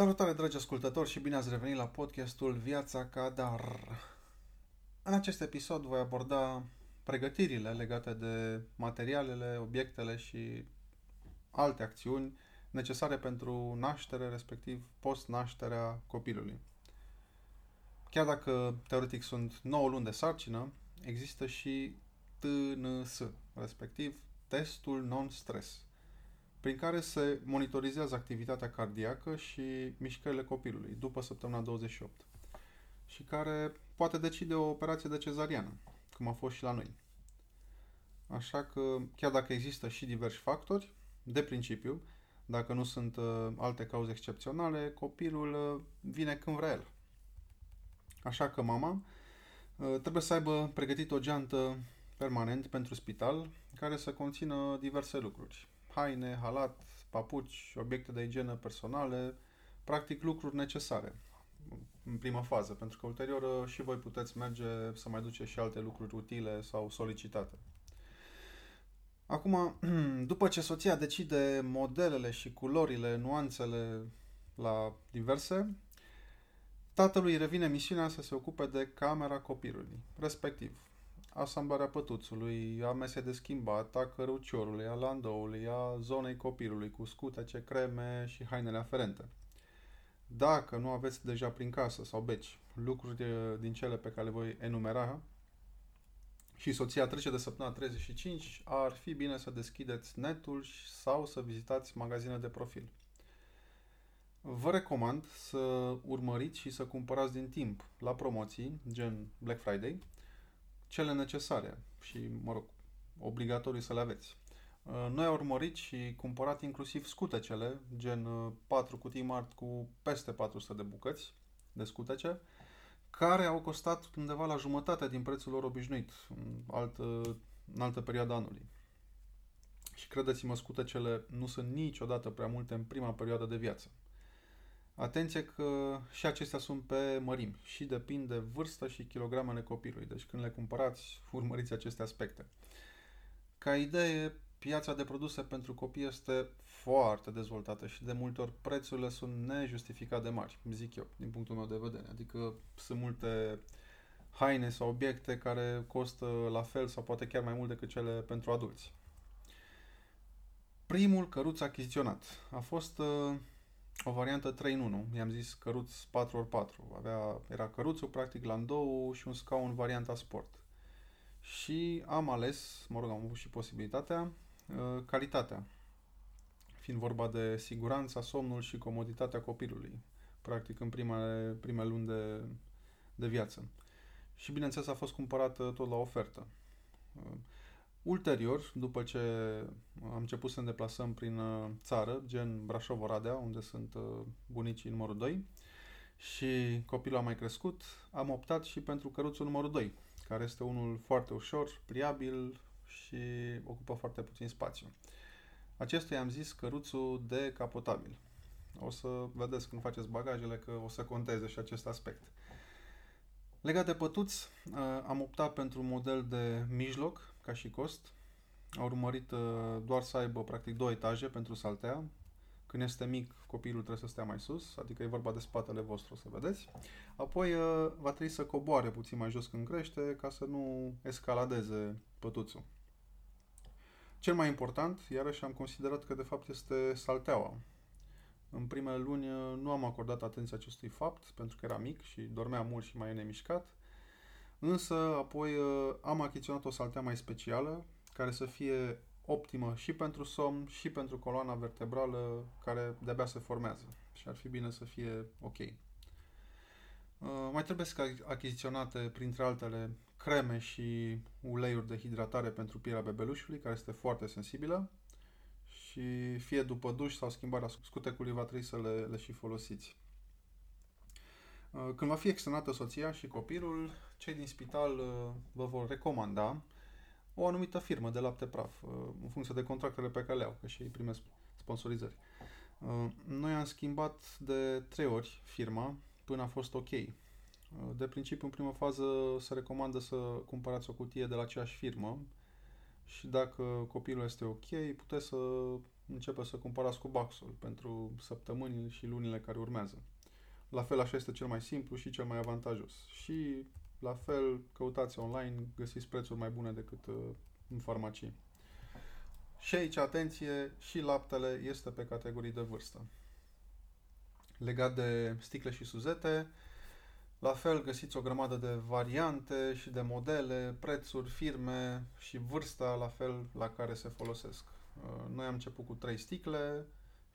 Salutare, dragi ascultători, și bine ați revenit la podcastul Viața ca dar. În acest episod voi aborda pregătirile legate de materialele, obiectele și alte acțiuni necesare pentru naștere, respectiv post-nașterea copilului. Chiar dacă teoretic sunt 9 luni de sarcină, există și TNS, respectiv testul non-stres prin care se monitorizează activitatea cardiacă și mișcările copilului după săptămâna 28 și care poate decide o operație de cezariană, cum a fost și la noi. Așa că, chiar dacă există și diversi factori, de principiu, dacă nu sunt uh, alte cauze excepționale, copilul uh, vine când vrea el. Așa că mama uh, trebuie să aibă pregătit o geantă permanent pentru spital care să conțină diverse lucruri haine, halat, papuci, obiecte de igienă personale, practic lucruri necesare în prima fază, pentru că ulterior uh, și voi puteți merge să mai duceți și alte lucruri utile sau solicitate. Acum, după ce soția decide modelele și culorile, nuanțele la diverse, tatălui revine misiunea să se ocupe de camera copilului, respectiv asamblarea pătuțului, a mese de schimbat, a căruciorului, a landoului, a zonei copilului cu scutece, creme și hainele aferente. Dacă nu aveți deja prin casă sau beci lucruri din cele pe care le voi enumera și soția trece de săptămâna 35, ar fi bine să deschideți netul sau să vizitați magazine de profil. Vă recomand să urmăriți și să cumpărați din timp la promoții, gen Black Friday, cele necesare și, mă rog, obligatoriu să le aveți. Uh, noi am urmărit și cumpărat inclusiv scutecele, gen 4 uh, cutii mari cu peste 400 de bucăți de scutece, care au costat undeva la jumătate din prețul lor obișnuit în altă, în altă perioadă anului. Și credeți-mă, scutecele nu sunt niciodată prea multe în prima perioadă de viață. Atenție că și acestea sunt pe mărimi și depind de vârstă și kilogramele copilului. Deci când le cumpărați, urmăriți aceste aspecte. Ca idee, piața de produse pentru copii este foarte dezvoltată și de multe ori prețurile sunt nejustificat de mari, zic eu, din punctul meu de vedere. Adică sunt multe haine sau obiecte care costă la fel sau poate chiar mai mult decât cele pentru adulți. Primul căruț achiziționat a fost uh, o variantă 3 în 1. I-am zis căruț 4x4. Avea, era căruțul, practic, landou și un scaun varianta sport. Și am ales, mă rog, am avut și posibilitatea, uh, calitatea. Fiind vorba de siguranța, somnul și comoditatea copilului. Practic, în primele, prime luni de, de viață. Și, bineînțeles, a fost cumpărată tot la ofertă. Uh, Ulterior, după ce am început să ne deplasăm prin uh, țară, gen Brașov-Oradea, unde sunt uh, bunicii numărul 2, și copilul a mai crescut, am optat și pentru căruțul numărul 2, care este unul foarte ușor, pliabil și ocupă foarte puțin spațiu. Acestuia am zis căruțul decapotabil. O să vedeți când faceți bagajele că o să conteze și acest aspect. Legat de pătuți, uh, am optat pentru un model de mijloc, ca și cost. A urmărit uh, doar să aibă practic două etaje pentru saltea. Când este mic, copilul trebuie să stea mai sus, adică e vorba de spatele vostru, să vedeți. Apoi uh, va trebui să coboare puțin mai jos când crește, ca să nu escaladeze pătuțul. Cel mai important, iarăși am considerat că de fapt este salteaua. În primele luni uh, nu am acordat atenție acestui fapt, pentru că era mic și dormea mult și mai nemișcat. Însă, apoi uh, am achiziționat o saltea mai specială, care să fie optimă și pentru somn și pentru coloana vertebrală care de-abia se formează. Și ar fi bine să fie ok. Uh, mai trebuie să achiziționate, printre altele, creme și uleiuri de hidratare pentru pielea bebelușului, care este foarte sensibilă și fie după duș sau schimbarea scutecului va trebui să le, le și folosiți. Uh, când va fi externată soția și copilul, cei din spital uh, vă vor recomanda o anumită firmă de lapte praf, uh, în funcție de contractele pe care le au, că și ei primesc sponsorizări. Noi am schimbat de trei ori firma până a fost ok. De principiu, în prima fază, se recomandă să cumpărați o cutie de la aceeași firmă și dacă copilul este ok, puteți să începe să cumpărați cu baxul pentru săptămânile și lunile care urmează. La fel, așa este cel mai simplu și cel mai avantajos. Și, la fel, căutați online, găsiți prețuri mai bune decât uh, în farmacie. Și aici, atenție, și laptele este pe categorii de vârstă. Legat de sticle și suzete, la fel găsiți o grămadă de variante și de modele, prețuri, firme și vârsta la fel la care se folosesc. Uh, noi am început cu 3 sticle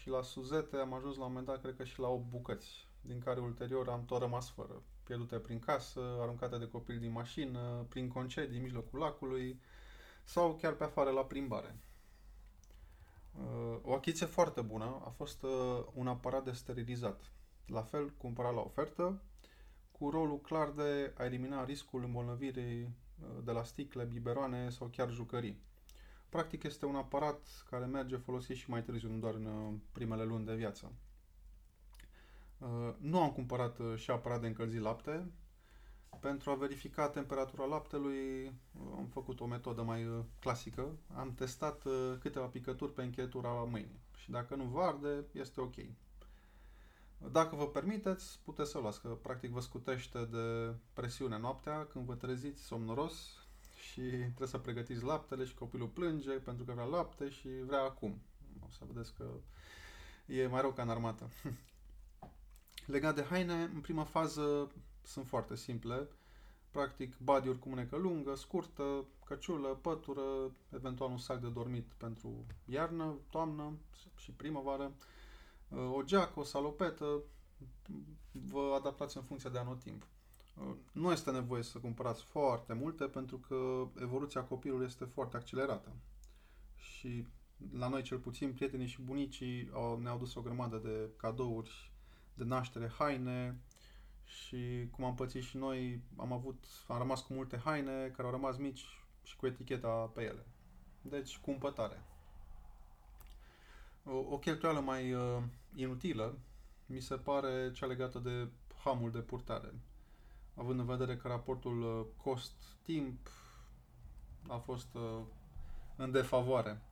și la suzete am ajuns la un moment dat, cred că și la 8 bucăți, din care ulterior am tot rămas fără. Pierdute prin casă, aruncate de copil din mașină, prin concedii în mijlocul lacului sau chiar pe afară la plimbare. Uh, o achiziție foarte bună a fost uh, un aparat de sterilizat. La fel, cumpărat la ofertă, cu rolul clar de a elimina riscul îmbolnăvirii uh, de la sticle, biberoane sau chiar jucării. Practic este un aparat care merge folosit și mai târziu, nu doar în primele luni de viață. Nu am cumpărat și aparat de încălzit lapte, pentru a verifica temperatura laptelui am făcut o metodă mai uh, clasică. Am testat uh, câteva picături pe încheietura mâinii și dacă nu vă arde, este ok. Dacă vă permiteți, puteți să o luați, că practic vă scutește de presiune noaptea când vă treziți somnoros și trebuie să pregătiți laptele și copilul plânge pentru că vrea lapte și vrea acum. O să vedeți că e mai rău ca în armată. Legat de haine, în prima fază sunt foarte simple. Practic, body cu mânecă lungă, scurtă, căciulă, pătură, eventual un sac de dormit pentru iarnă, toamnă și primăvară, o geacă, o salopetă, vă adaptați în funcție de anotimp. Nu este nevoie să cumpărați foarte multe pentru că evoluția copilului este foarte accelerată. Și la noi cel puțin prietenii și bunicii au, ne-au dus o grămadă de cadouri de naștere, haine, și cum am pățit și noi, am avut, am rămas cu multe haine care au rămas mici și cu eticheta pe ele. Deci, cumpătare. O, o cheltuială mai uh, inutilă mi se pare cea legată de hamul de purtare. Având în vedere că raportul uh, cost-timp a fost uh, în defavoare.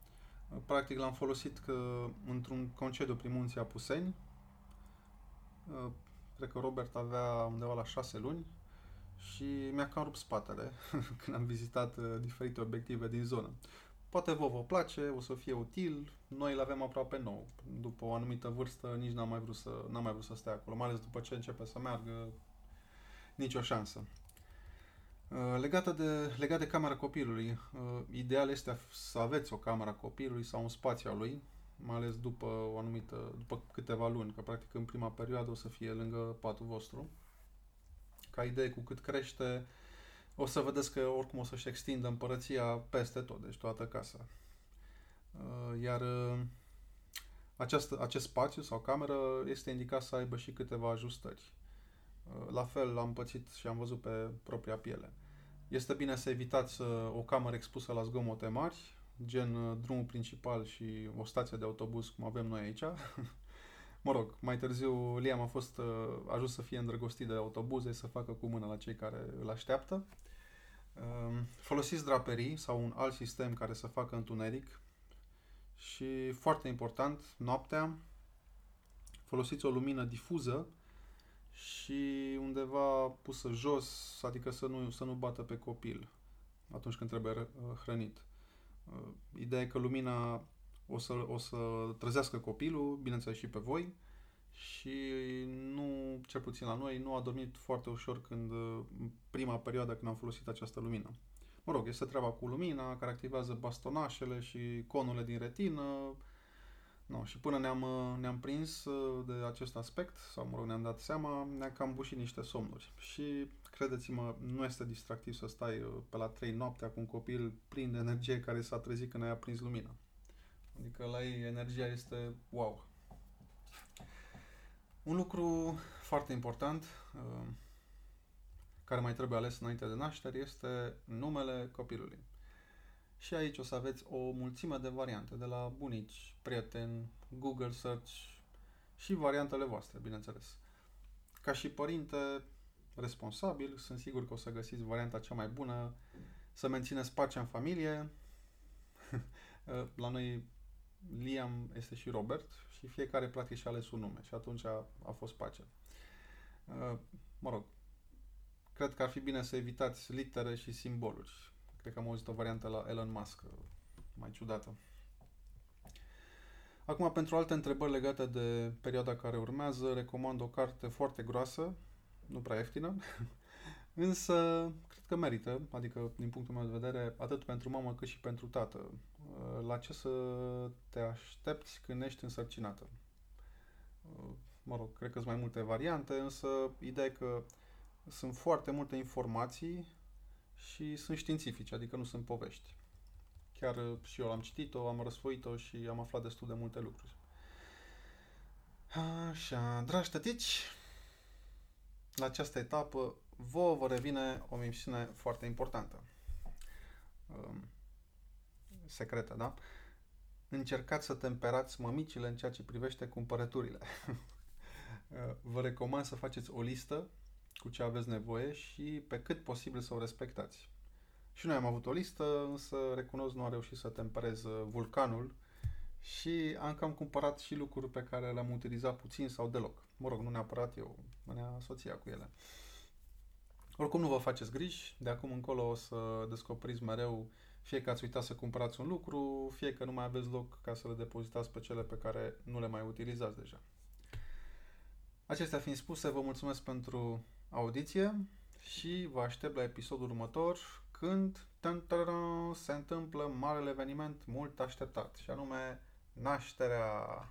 Practic l-am folosit că într-un concediu prin munții Apuseni, uh, Cred că Robert avea undeva la șase luni și mi-a cam rupt spatele când am vizitat uh, diferite obiective din zonă. Poate vă vă place, o să fie util, noi îl avem aproape nou. După o anumită vârstă nici n-am mai vrut să, n-am mai vrut să stea acolo, mai ales după ce începe să meargă, nicio șansă. Uh, legată de, legat de camera copilului, uh, ideal este să aveți o camera copilului sau un spațiu al lui, mai ales după o anumită, după câteva luni, că practic în prima perioadă o să fie lângă patul vostru. Ca idee, cu cât crește, o să vedeți că oricum o să-și extindă împărăția peste tot, deci toată casa. Uh, iar uh, acest, acest spațiu sau cameră este indicat să aibă și câteva ajustări. Uh, la fel am pățit și am văzut pe propria piele. Este bine să evitați o cameră expusă la zgomote mari, gen uh, drumul principal și o stație de autobuz, cum avem noi aici. mă rog, mai târziu Liam a fost uh, ajuns să fie îndrăgostit de autobuze, să facă cu mâna la cei care îl așteaptă. Uh, folosiți draperii sau un alt sistem care să facă întuneric și, foarte important, noaptea, folosiți o lumină difuză și undeva pusă jos, adică să nu, să nu bată pe copil atunci când trebuie uh, hrănit. Uh, ideea e că lumina o să, o să trezească copilul, bineînțeles și pe voi, și nu, cel puțin la noi, nu a dormit foarte ușor când, uh, în prima perioadă când am folosit această lumină. Mă rog, este treaba cu lumina, care activează bastonașele și conurile din retină, No, și până ne-am, uh, ne-am prins de acest aspect, sau mă rog, ne-am dat seama, ne-am cam bușit niște somnuri. Și credeți-mă, nu este distractiv să stai uh, pe la 3 noaptea cu un copil plin de energie care s-a trezit când ai aprins lumina. Adică la ei energia este wow. Un lucru foarte important uh, care mai trebuie ales înainte de naștere este numele copilului. Și aici o să aveți o mulțime de variante, de la bunici, prieteni, Google Search și variantele voastre, bineînțeles. Ca și părinte, responsabil, sunt sigur că o să găsiți varianta cea mai bună, să mențineți pacea în familie. La noi Liam este și Robert și fiecare practic și-a ales un nume și atunci a, a fost pace. Uh, mă rog, cred că ar fi bine să evitați litere și simboluri. Cred că am auzit o variantă la Elon Musk, uh, mai ciudată. Acum, pentru alte întrebări legate de perioada care urmează, recomand o carte foarte groasă, nu prea ieftină, însă cred că merită, adică din punctul meu de vedere, atât pentru mamă cât și pentru tată. Uh, la ce să te aștepți când ești însărcinată? Uh, mă rog, cred că sunt mai multe variante, însă ideea e că sunt foarte multe informații și sunt științifice, adică nu sunt povești. Chiar uh, și eu am citit-o, am răsfoit-o și am aflat destul de multe lucruri. Așa, dragi tătici, la această etapă vouă vă revine o misiune foarte importantă. Um, secretă, da? Încercați să temperați mămicile în ceea ce privește cumpărăturile. vă recomand să faceți o listă cu ce aveți nevoie și pe cât posibil să o respectați. Și noi am avut o listă, însă recunosc nu am reușit să temperez uh, vulcanul și am cam cumpărat și lucruri pe care le-am utilizat puțin sau deloc. Mă rog, nu neapărat eu, mânea soția cu ele. Oricum nu vă faceți griji, de acum încolo o să descoperiți mereu fie că ați uitat să cumpărați un lucru, fie că nu mai aveți loc ca să le depozitați pe cele pe care nu le mai utilizați deja. Acestea fiind spuse, vă mulțumesc pentru audiție și vă aștept la episodul următor când se întâmplă marele eveniment mult așteptat și anume nașterea